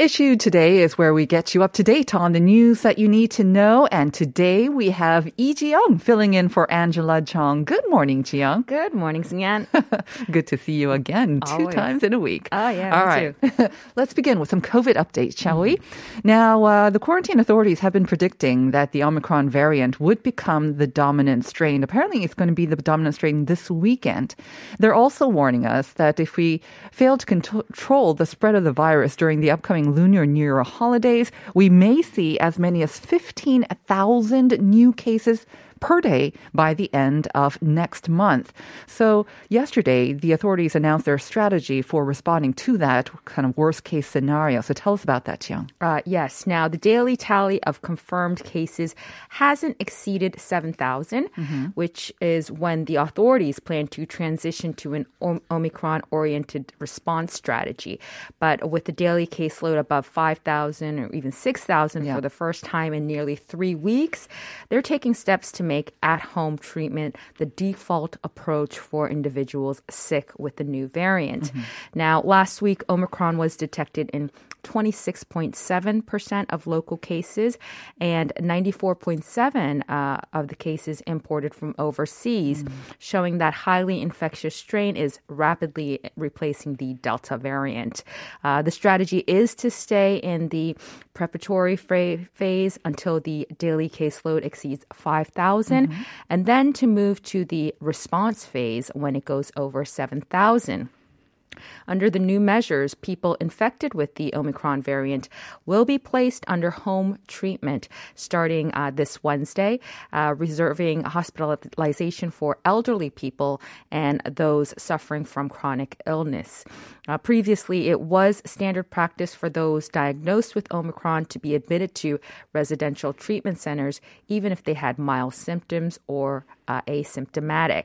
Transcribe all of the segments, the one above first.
Issue today is where we get you up to date on the news that you need to know. And today we have Lee Ji-young filling in for Angela Chong. Good morning, Ji-young. Good morning, Sunyan. Good to see you again two times in a week. Oh, yeah, All right. Let's begin with some COVID updates, shall we? Now, uh, the quarantine authorities have been predicting that the Omicron variant would become the dominant strain. Apparently, it's going to be the dominant strain this weekend. They're also warning us that if we fail to control the spread of the virus during the upcoming Lunar New Year holidays, we may see as many as 15,000 new cases per day by the end of next month. So, yesterday, the authorities announced their strategy for responding to that kind of worst case scenario. So, tell us about that, Ji-young. Uh, yes. Now, the daily tally of confirmed cases hasn't exceeded 7,000, which is when the authorities plan to transition to an Omicron oriented response strategy. But with the daily caseload above 5,000 or even 6,000 Yeah. for the first time in nearly three weeks, they're taking steps to make at home treatment the default approach for individuals sick with the new variant. Now, last week, Omicron was detected in 26.7% of local cases and 94.7 uh, of the cases imported from overseas, showing that highly infectious strain is rapidly replacing the Delta variant. Uh, the strategy is to stay in the preparatory phase until the daily caseload exceeds 5,000 Mm-hmm. and then to move to the response phase when it goes over 7,000. Under the new measures, people infected with the Omicron variant will be placed under home treatment starting uh, this Wednesday, uh, reserving hospitalization for elderly people and those suffering from chronic illness. Uh, previously, it was standard practice for those diagnosed with Omicron to be admitted to residential treatment centers, even if they had mild symptoms or uh, asymptomatic.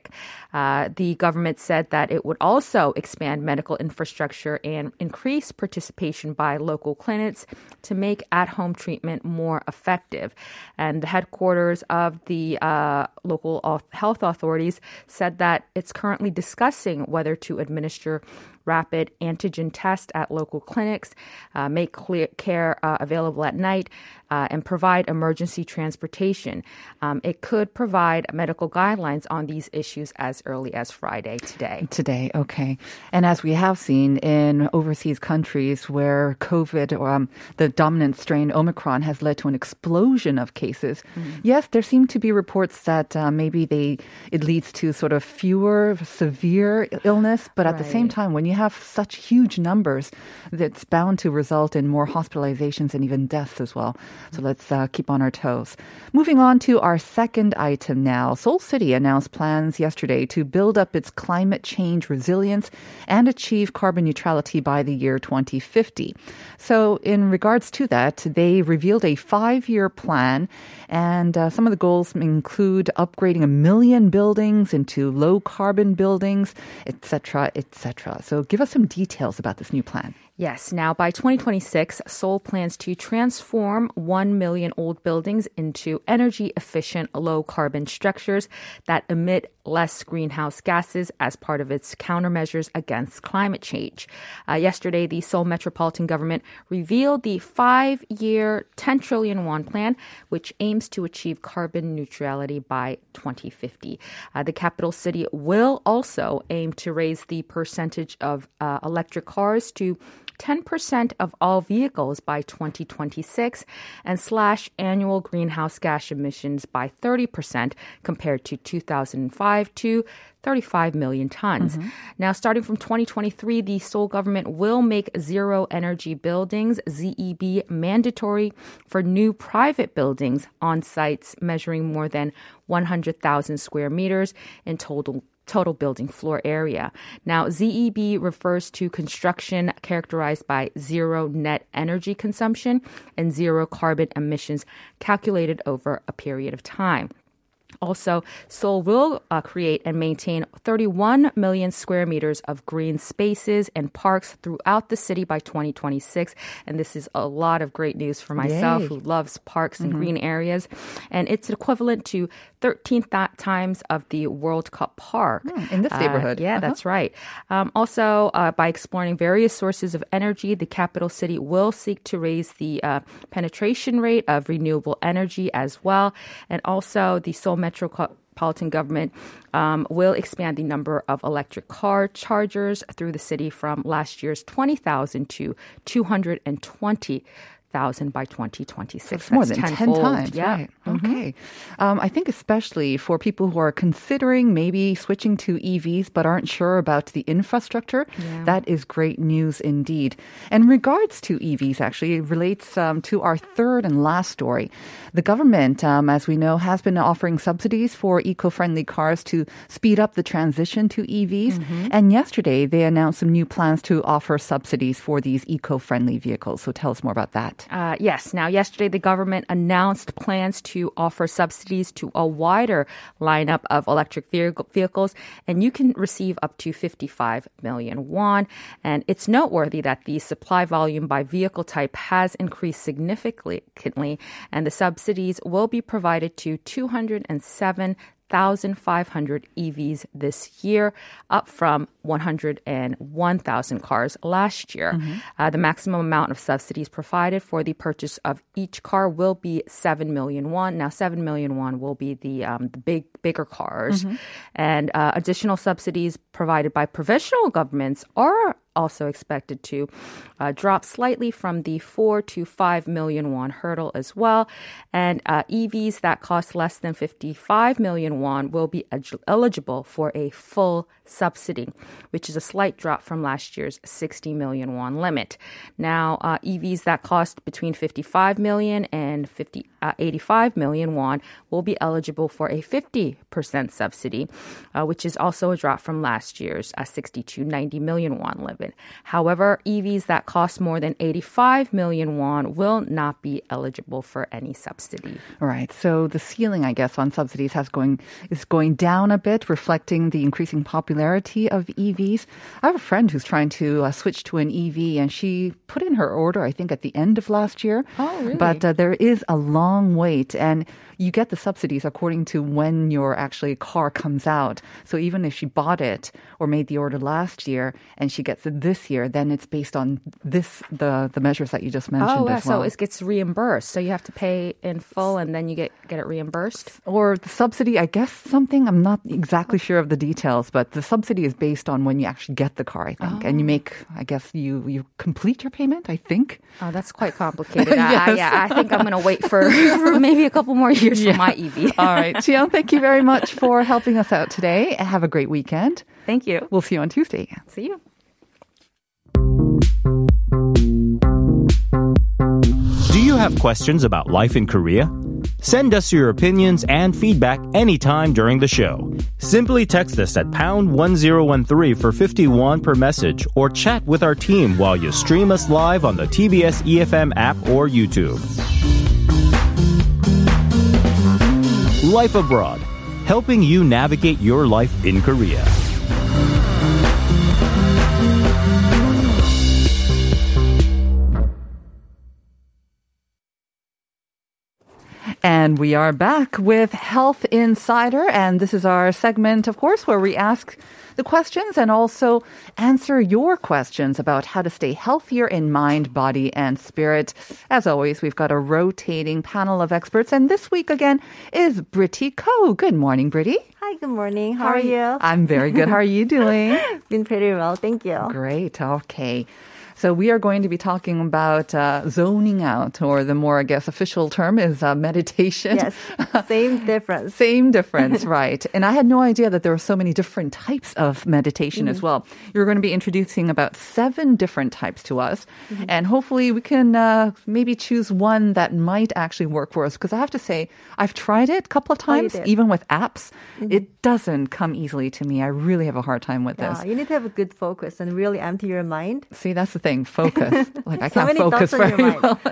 Uh, the government said that it would also expand medical infrastructure and increase participation by local clinics to make at home treatment more effective. And the headquarters of the uh, local health authorities said that it's currently discussing whether to administer rapid antigen test at local clinics, uh, make clear care uh, available at night, uh, and provide emergency transportation. Um, it could provide medical guidelines on these issues as early as Friday today. Today, okay. And as we have seen in overseas countries where COVID or um, the dominant strain Omicron has led to an explosion of cases, yes, there seem to be reports that uh, maybe they it leads to sort of fewer severe illness, but at the same time, when you have such huge numbers, that's bound to result in more hospitalizations and even deaths as well. So let's uh, keep on our toes. Moving on to our second item now. Seoul City announced plans yesterday to build up its climate change resilience and achieve carbon neutrality by the year 2050. So, in regards to that, they revealed a five year plan, and uh, some of the goals include upgrading a million buildings into low carbon buildings, etc., etc. So, give us some details about this new plan. Yes. Now, by 2026, Seoul plans to transform 1 million old buildings into energy efficient, low carbon structures that emit less greenhouse gases as part of its countermeasures against climate change. Uh, yesterday, the Seoul Metropolitan Government revealed the five year 10 trillion won plan, which aims to achieve carbon neutrality by 2050. Uh, the capital city will also aim to raise the percentage of uh, electric cars to 10% of all vehicles by 2026 and slash annual greenhouse gas emissions by 30% compared to 2005 to 35 million tons. Mm-hmm. Now, starting from 2023, the Seoul government will make zero energy buildings, ZEB, mandatory for new private buildings on sites measuring more than 100,000 square meters in total total building floor area. Now, ZEB refers to construction characterized by zero net energy consumption and zero carbon emissions calculated over a period of time. Also, Seoul will uh, create and maintain 31 million square meters of green spaces and parks throughout the city by 2026. And this is a lot of great news for myself Yay. who loves parks and green areas. And it's equivalent to 13 th- times of the World Cup Park. in this Uh, neighborhood. yeah, Uh-huh. that's right. Um, also, uh, by exploring various sources of energy, the capital city will seek to raise the uh, penetration rate of renewable energy as well. And also, the Seoul Metropolitan government um, will expand the number of electric car chargers through the city from last year's 20,000 to 220,000 by 2026. It's more than 10 tenfold. times, Yeah. right? Okay. Um, I think especially for people who are considering maybe switching to EVs but aren't sure about the infrastructure, that is great news indeed. And in regards to EVs, actually, it relates um, to our third and last story. The government, um, as we know, has been offering subsidies for eco-friendly cars to speed up the transition to EVs. And yesterday, they announced some new plans to offer subsidies for these eco-friendly vehicles. So tell us more about that. Uh, yes. Now, yesterday, the government announced plans to offer subsidies to a wider lineup of electric vehicles, and you can receive up to 55 million won. And it's noteworthy that the supply volume by vehicle type has increased significantly, and the subsidies will be provided to 207 1,500 EVs this year, up from 101,000 cars last year. Uh, the maximum amount of subsidies provided for the purchase of each car will be 7 million won. Now, 7 million won will be the, um, the big, bigger cars. And uh, additional subsidies provided by provincial governments are also expected to uh, drop slightly from the 4 to 5 million won hurdle as well. And uh, EVs that cost less than 55 million won will be eg- eligible for a full subsidy, which is a slight drop from last year's 60 million won limit. Now, uh, EVs that cost between 55 million and 50, uh, 85 million won will be eligible for a 50% subsidy, uh, which is also a drop from last year's uh, 60 to 90 million won limit. However, EVs that cost more than 85 million won will not be eligible for any subsidy. All right. So the ceiling, I guess, on subsidies has going is going down a bit, reflecting the increasing popularity of EVs. I have a friend who's trying to uh, switch to an EV, and she put in her order, I think, at the end of last year. Oh, really? But uh, there is a long wait, and you get the subsidies according to when your actually car comes out. So even if she bought it or made the order last year and she gets it this year, then it's based on this the the measures that you just oh, mentioned Oh, yeah, as well. so it gets reimbursed. So you have to pay in full and then you get, get it reimbursed? or the subsidy, I guess something. I'm not exactly sure of the details, but the subsidy is based on when you actually get the car, I think, and you oh. make. I guess you you complete your payment. I think. Oh, that's quite complicated. I, I, yeah, I think I'm going to wait for, for maybe a couple more years for my E EV. All right, Ji-young, thank you very much for helping us out today. Have a great weekend. Thank you. We'll see you on Tuesday again. See you. Do you have questions about life in Korea? Send us your opinions and feedback anytime during the show. Simply text us at pound 1013 for 51 per message or chat with our team while you stream us live on the TBS EFM app or YouTube. Life Abroad, helping you navigate your life in Korea. And we are back with Health Insider. And this is our segment, of course, where we ask the questions and also answer your questions about how to stay healthier in mind, body, and spirit. As always, we've got a rotating panel of experts. And this week again is Britty Ko. Good morning, Britty. Hi, good morning. How, are you? I'm very good. How are you doing? Been pretty well, thank you. Great. Okay. So we are going to be talking about uh, zoning out, or the more, I guess, official term is uh, meditation. Yes, same difference. Same difference, right. And I had no idea that there were so many different types of meditation as well. You're going to be introducing about seven different types to us. And hopefully we can uh, maybe choose one that might actually work for us. Because I have to say, I've tried it a couple of Oh, times, did? even with apps. It doesn't come easily to me. I really have a hard time with Yeah, this. you need to have a good focus and really empty your mind. See, that's the thing. Focus. Like I So can't focus thoughts on your very well. I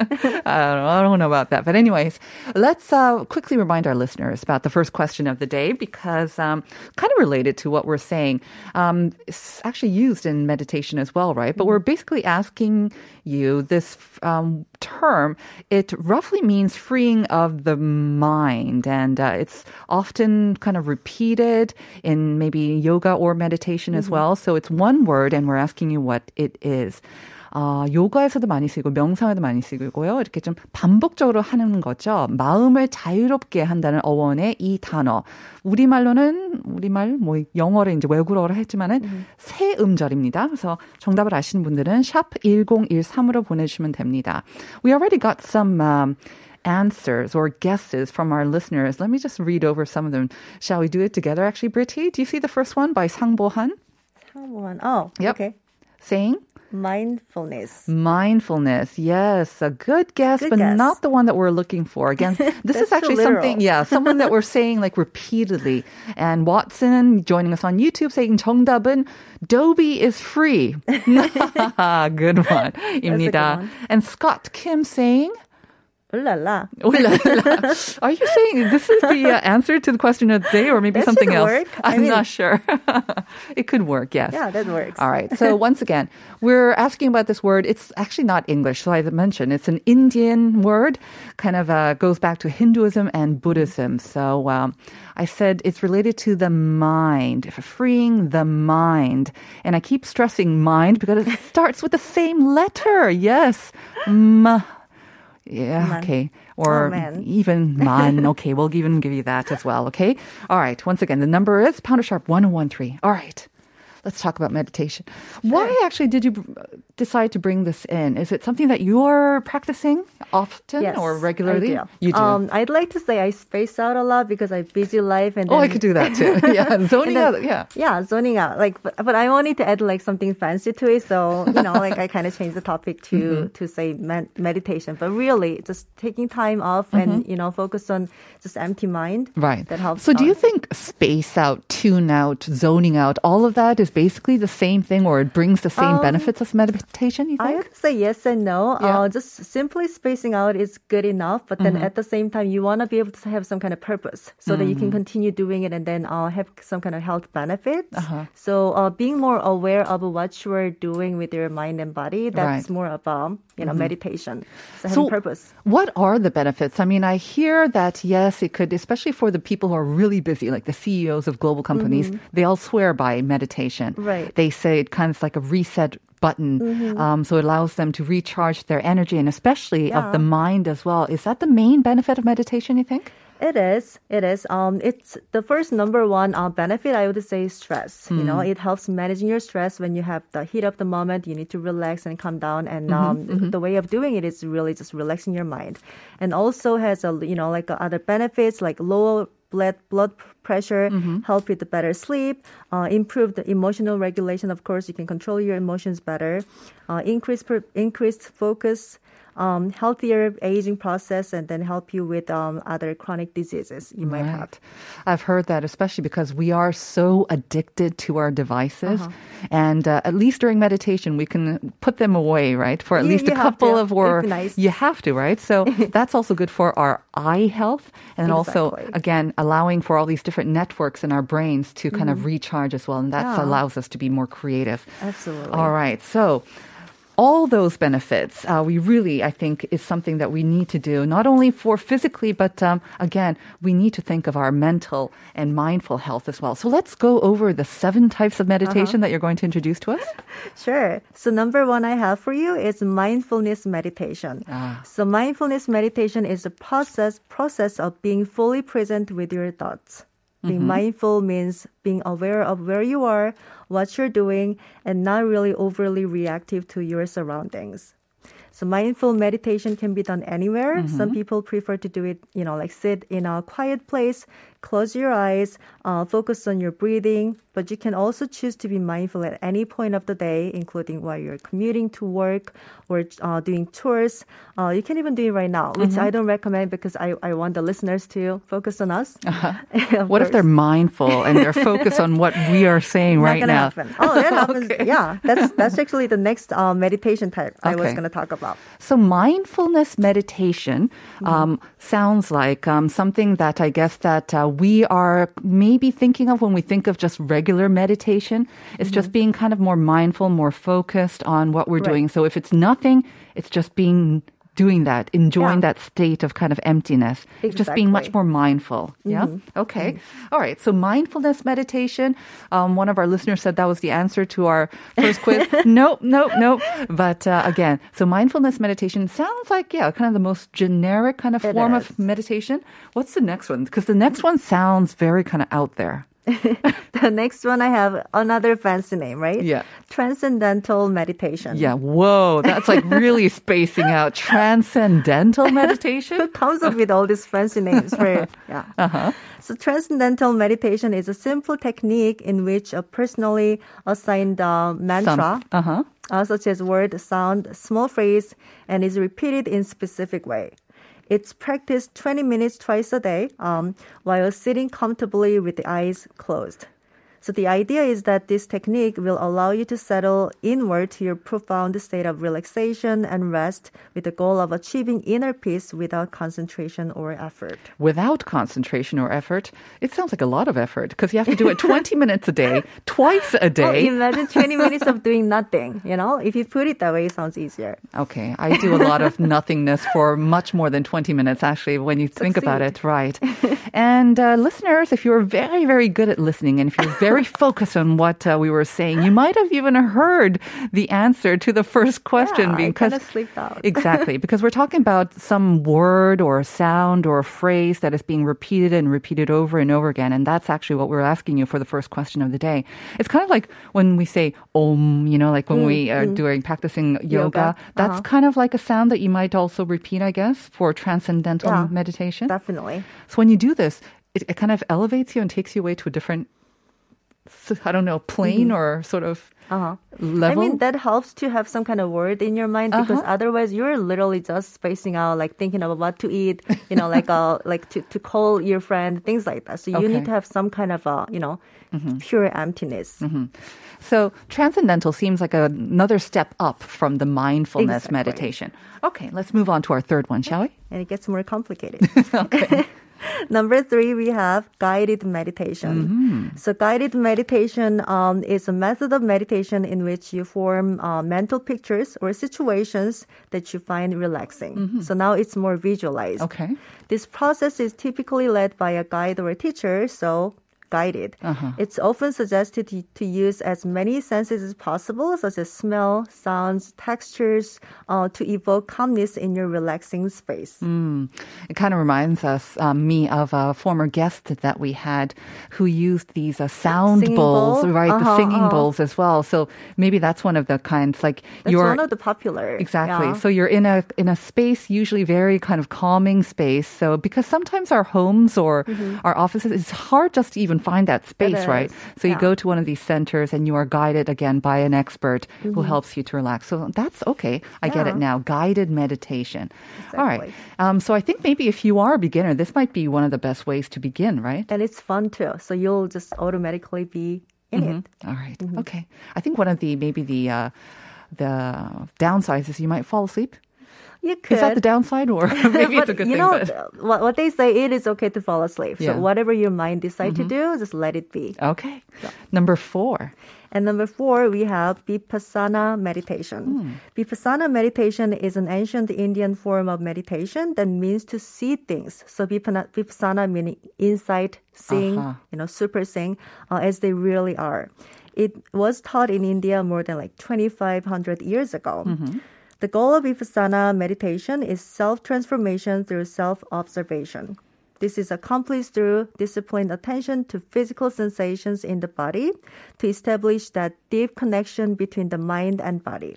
don't know. I don't know about that. But anyways, let's uh, quickly remind our listeners about the first question of the day because um, kind of related to what we're saying. Um, it's actually used in meditation as well, right? But we're Mm-hmm. basically asking you this um, term. It roughly means freeing of the mind, and uh, it's often kind of repeated in maybe yoga or meditation as well. So it's one word, and we're asking you what it is. 어, 요가에서도 많이 쓰이고 명상에도 많이 쓰이고요. 이렇게 좀 반복적으로 하는 거죠. 마음을 자유롭게 한다는 어원의 이 단어. 우리말로는 우리말 뭐 영어를 이제 외국어로 했지만은 새 음절입니다. 그래서 정답을 아시는 분들은 샵 1013으로 보내 주시면 됩니다. We already got some um, answers or guesses from our listeners. Let me just read over some of them. Shall we do it together? Actually, Britti, do you see the first one by Sangbohan One. Oh, Yep. okay. saying? Mindfulness. Mindfulness. Yes, a good guess, good but guess. not the one that we're looking for. Again, this is actually something, yeah, someone that we're saying like repeatedly. And Watson joining us on YouTube saying 정답은 Dobby is free. good one. 입니다. Good one. And Scott Kim saying Ooh la la. La, la. Are you saying this is the uh, answer to the question of the day, or maybe That something else? work. I I'm mean- not sure. it could work. Yes. Yeah, that works. All right. So once again, we're asking about this word. It's actually not English, so I mentioned it's an Indian word. Kind of uh, goes back to Hinduism and Buddhism. So um, I said it's related to the mind, freeing the mind, and I keep stressing mind because it starts with the same letter. Yes. M- yeah, Man. okay. Oh, or Oh, man. even man. Okay, we'll even give you that as well, okay? All right, once again, the number is pounder sharp 1013. All right. Let's talk about meditation. Why actually did you decide to bring this in? Is it something that you're practicing often Yes, or regularly? I do. You do. Um, I'd like to say I space out a lot because I have busy life and oh, I could do that too. yeah, zoning then- out. Yeah. Yeah, zoning out. Like, but, but I wanted to add like something fancy to it. So, you know, like I kind of changed the topic to, Mm-hmm. to say med- meditation, but really just taking time off and, you know, focus on just empty mind. Mm-hmm. Right. That helps. So, do you think space out, tune out, zoning out, all of that is basically the same thing or it brings the same benefits as meditation, you Um, I think? would say yes and no. Yeah. Uh, just simply spacing out is good enough, but Mm-hmm. then at the same time, you want to be able to have some kind of purpose so that you Mm. can continue doing it and then uh, have some kind of health benefits. Uh-huh. So uh, being more aware of what you are doing with your mind and body, that's Right. Mm-hmm. more of um, you know meditation. So purpose. What are the benefits? I mean, I hear that yes, it could, especially for the people who are really busy, like the CEOs of global companies, they all swear by meditation. Mm-hmm. Right. They say it kind of like a reset button, Mm-hmm. um, so it allows them to recharge their energy and especially of the mind as well. Is that the main benefit of meditation? You think? It is. It is. Um, it's the first number one uh, benefit. I would say stress. You know, it helps managing your stress when you have the heat of the moment. You need to relax and calm down. And um, the way of doing it is really just relaxing your mind, and also has a you know like uh, other benefits like lower blood blood pressure, help with better sleep, uh, improve the emotional regulation. Of course, you can control your emotions better, uh, increase per, increased focus um, healthier aging process and then help you with um, other chronic diseases you might have. I've heard that, especially because we are so addicted to our devices. And uh, at least during meditation, we can put them away, right? For at You- least you a couple to. of, or nice. you have to, right? So that's also good for our eye health. And also, again, allowing for all these different networks in our brains to kind of recharge as well. And that Mm-hmm. Yeah. allows us to be more creative. Absolutely. All right. So, all those benefits, uh, we really, I think, is something that we need to do, not only for physically, but um, again, we need to think of our mental and mindful health as well. So let's go over the seven types of meditation that you're going to introduce to us. Sure. So number one I have for you is mindfulness meditation. So mindfulness meditation is a process process of being fully present with your thoughts. Being mindful means being aware of where you are, what you're doing, and not really overly reactive to your surroundings. So mindful meditation can be done anywhere. Some people prefer to do it, you know, like sit in a quiet place, close your eyes, uh, focus on your breathing. But you can also choose to be mindful at any point of the day, including while you're commuting to work or uh, doing tours. Uh, you can even do it right now, which I don't recommend because I, I want the listeners to focus on us. Of What if they're mindful and they're focused on what we are saying Not right now? happen. Oh, that happens. Yeah, that's that's actually the next uh, meditation type I was going to talk about. So mindfulness meditation Mm-hmm. um, sounds like um, something that I guess that uh, we are maybe thinking of when we think of just regular meditation. It's just being kind of more mindful, more focused on what we're Mm-hmm. Right. doing. So if it's nothing, it's just being doing that, enjoying Yeah. that state of kind of emptiness. It's just being much more mindful. Yeah. Okay. All right. So mindfulness meditation. Um, one of our listeners said that was the answer to our first quiz. nope, nope, nope. But uh, again, so mindfulness meditation sounds like yeah, kind of the most generic kind of It form of meditation. What's the next one? Because the next one sounds very kind of out there. The next one I have another fancy name, right? Yeah. Transcendental meditation. Yeah. Whoa, that's like really spacing out. Transcendental meditation. Who comes up with all these fancy names for yeah. Uh-huh. So transcendental meditation is a simple technique in which a personally assigned uh, mantra, Uh huh. uh, such as word, sound, small phrase, and is repeated in specific way. It's practiced 20 minutes twice a day um, while sitting comfortably with the eyes closed. So the idea is that this technique will allow you to settle inward to your profound state of relaxation and rest with the goal of achieving inner peace without concentration or effort. Without concentration or effort, it sounds like a lot of effort because you have to do it 20 minutes a day, twice a Oh, day. imagine 20 minutes of doing nothing, you know? If you put it that way, it sounds easier. Okay, I do a lot of nothingness for much more than 20 minutes, actually, when you think about it, right? and uh, listeners, if you're very, very good at listening and if you're very focused on what uh, we were saying, you might have even heard the answer to the first question Yeah, because kinda slipped out. exactly because we're talking about some word or sound or phrase that is being repeated and repeated over and over again, and that's actually what we're asking you for the first question of the day. It's kind of like when we say "om," you know, like when we are doing practicing yoga. Mm, Yoga, That's uh-huh. kind of like a sound that you might also repeat, I guess, for transcendental Yeah, meditation. Definitely. So when you do this, it, it kind of elevates you and takes you away to a different, I don't know, plane or sort of Uh-huh. level. I mean, that helps to have some kind of word in your mind because Uh-huh. otherwise you're literally just spacing out, like thinking about what to eat, you know, like uh, like to, to call your friend, things like that. So you Okay. Mm-hmm. need to have some kind of uh, you know, pure emptiness. So transcendental seems like another step up from the mindfulness Exactly. meditation. Okay, let's move on to our third one, shall we? And it gets more complicated. Number three, we have guided meditation. So guided meditation um, is a method of meditation in which you form uh, mental pictures or situations that you find relaxing. So now it's more visualized. Okay. This process is typically led by a guide or a teacher, so guided. Uh-huh. It's often suggested to, to use as many senses as possible, such as smell, sounds, textures, uh, to evoke calmness in your relaxing space. It kind of reminds us, um, me, of a former guest that we had who used these uh, sound Singing bowls, bowl? right? the Uh-huh, singing uh-huh. bowls as well. So maybe that's one of the kinds like That's you're one of the popular. Exactly. yeah. So you're in a in a space, usually very kind of calming space. So because sometimes our homes or our offices, it's hard just to even find that space, Mm-hmm. Right? So you go to one of these centers and you are guided again by an expert who Mm-hmm. helps you to relax. So that's okay. I get it now. Guided meditation. All right. Um, so I think maybe if you are a beginner, this might be one of the best ways to begin, right? and it's fun too. So you'll just automatically be in it. All right. Mm-hmm. Okay. I think one of the maybe the uh, the downsides is you might fall asleep. You could. Is that the downside, or maybe it's a good you thing? know, but... what, what they say, it is okay to fall asleep. Yeah. Mm-hmm. So whatever your mind decide to do, just let it be. Okay. Number four. And number four, we have Vipassana meditation. Vipassana meditation is an ancient Indian form of meditation that means to see things. So Vipassana meaning insight, seeing, Uh-huh. you know, super seeing uh, as they really are. It was taught in India more than like 2,500 years ago. The goal of Vipassana meditation is self transformation through self observation. This is accomplished through disciplined attention to physical sensations in the body to establish that deep connection between the mind and body.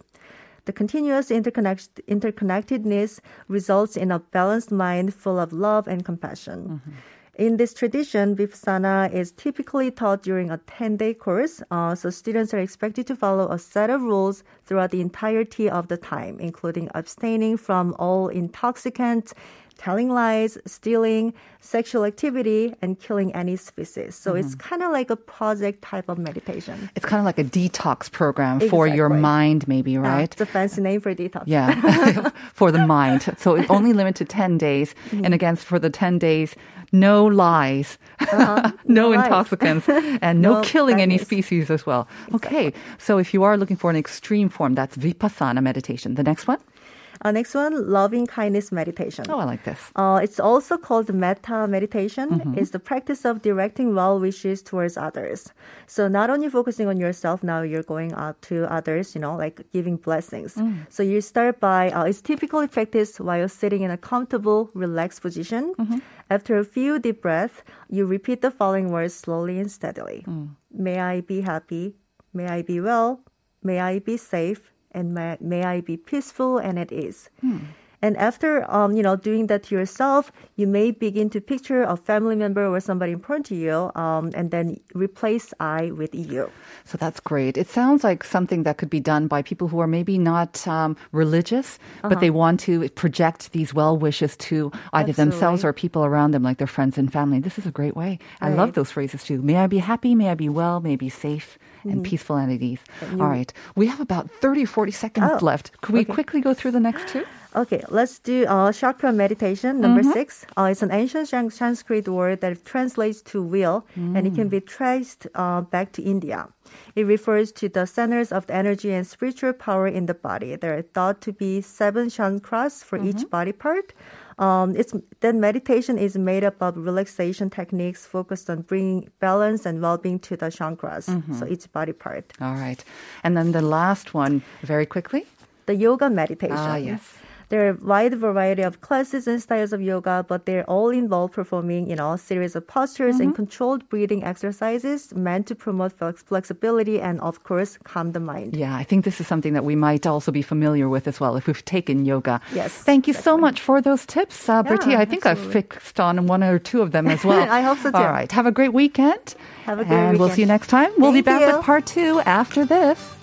The continuous interconnect- interconnectedness results in a balanced mind full of love and compassion. Mm-hmm. In this tradition, Vipassana is typically taught during a 10 day course, uh, so students are expected to follow a set of rules throughout the entirety of the time, including abstaining from all intoxicants, telling lies, stealing, sexual activity, and killing any species. So it's kind of like a project type of meditation. It's kind of like a detox program for your mind, maybe, right? it's a fancy name for detox. Yeah, for the mind. So it's only limited to 10 days. Mm-hmm. And again, for the 10 days, no lies, no, No lies. intoxicants, and no, No killing any species as well. Okay, so if you are looking for an extreme form, that's Vipassana meditation. The next one? Uh, next one, loving kindness meditation. Oh, I like this. Uh, it's also called metta meditation. Mm-hmm. It's the practice of directing well wishes towards others. So not only focusing on yourself, now you're going out to others, you know, like giving blessings. Mm. So you start by, uh, it's typically practiced while sitting in a comfortable, relaxed position. Mm-hmm. After a few deep breaths, you repeat the following words slowly and steadily. Mm. May I be happy. May I be well. May I be safe. And may, may I be peaceful and at ease. And after, um, you know, doing that to yourself, you may begin to picture a family member or somebody important to you, um, and then replace I with you. So that's great. It sounds like something that could be done by people who are maybe not um, religious, but Uh-huh. they want to project these well wishes to either themselves or people around them, like their friends and family. This is a great way. I love those phrases too. May I be happy? May I be well? May I be safe and Mm-hmm. peaceful and at ease? All right. We have about 30, 40 seconds Oh, left. Could we quickly go through the next two? Okay, let's do uh, chakra meditation. Number six. Uh, it's an ancient Sanskrit word that translates to wheel, and it can be traced uh, back to India. It refers to the centers of the energy and spiritual power in the body. There are thought to be seven chakras for each body part. Um, it's then meditation is made up of relaxation techniques focused on bringing balance and well-being to the chakras, so each body part. All right. And then the last one, very quickly. the yoga meditation. Ah, yes. There are a wide variety of classes and styles of yoga, but they're all involve performing, you know, a series of postures and controlled breathing exercises meant to promote flex- flexibility and, of course, calm the mind. Yeah, I think this is something that we might also be familiar with as well if we've taken yoga. Yes, Thank you so much for those tips, uh, Britti. Yeah, I think I've fixed on one or two of them as well. I hope so, too. All right. Have a great weekend. Have a great And we'll see you next time. We'll be back you. with part two after this.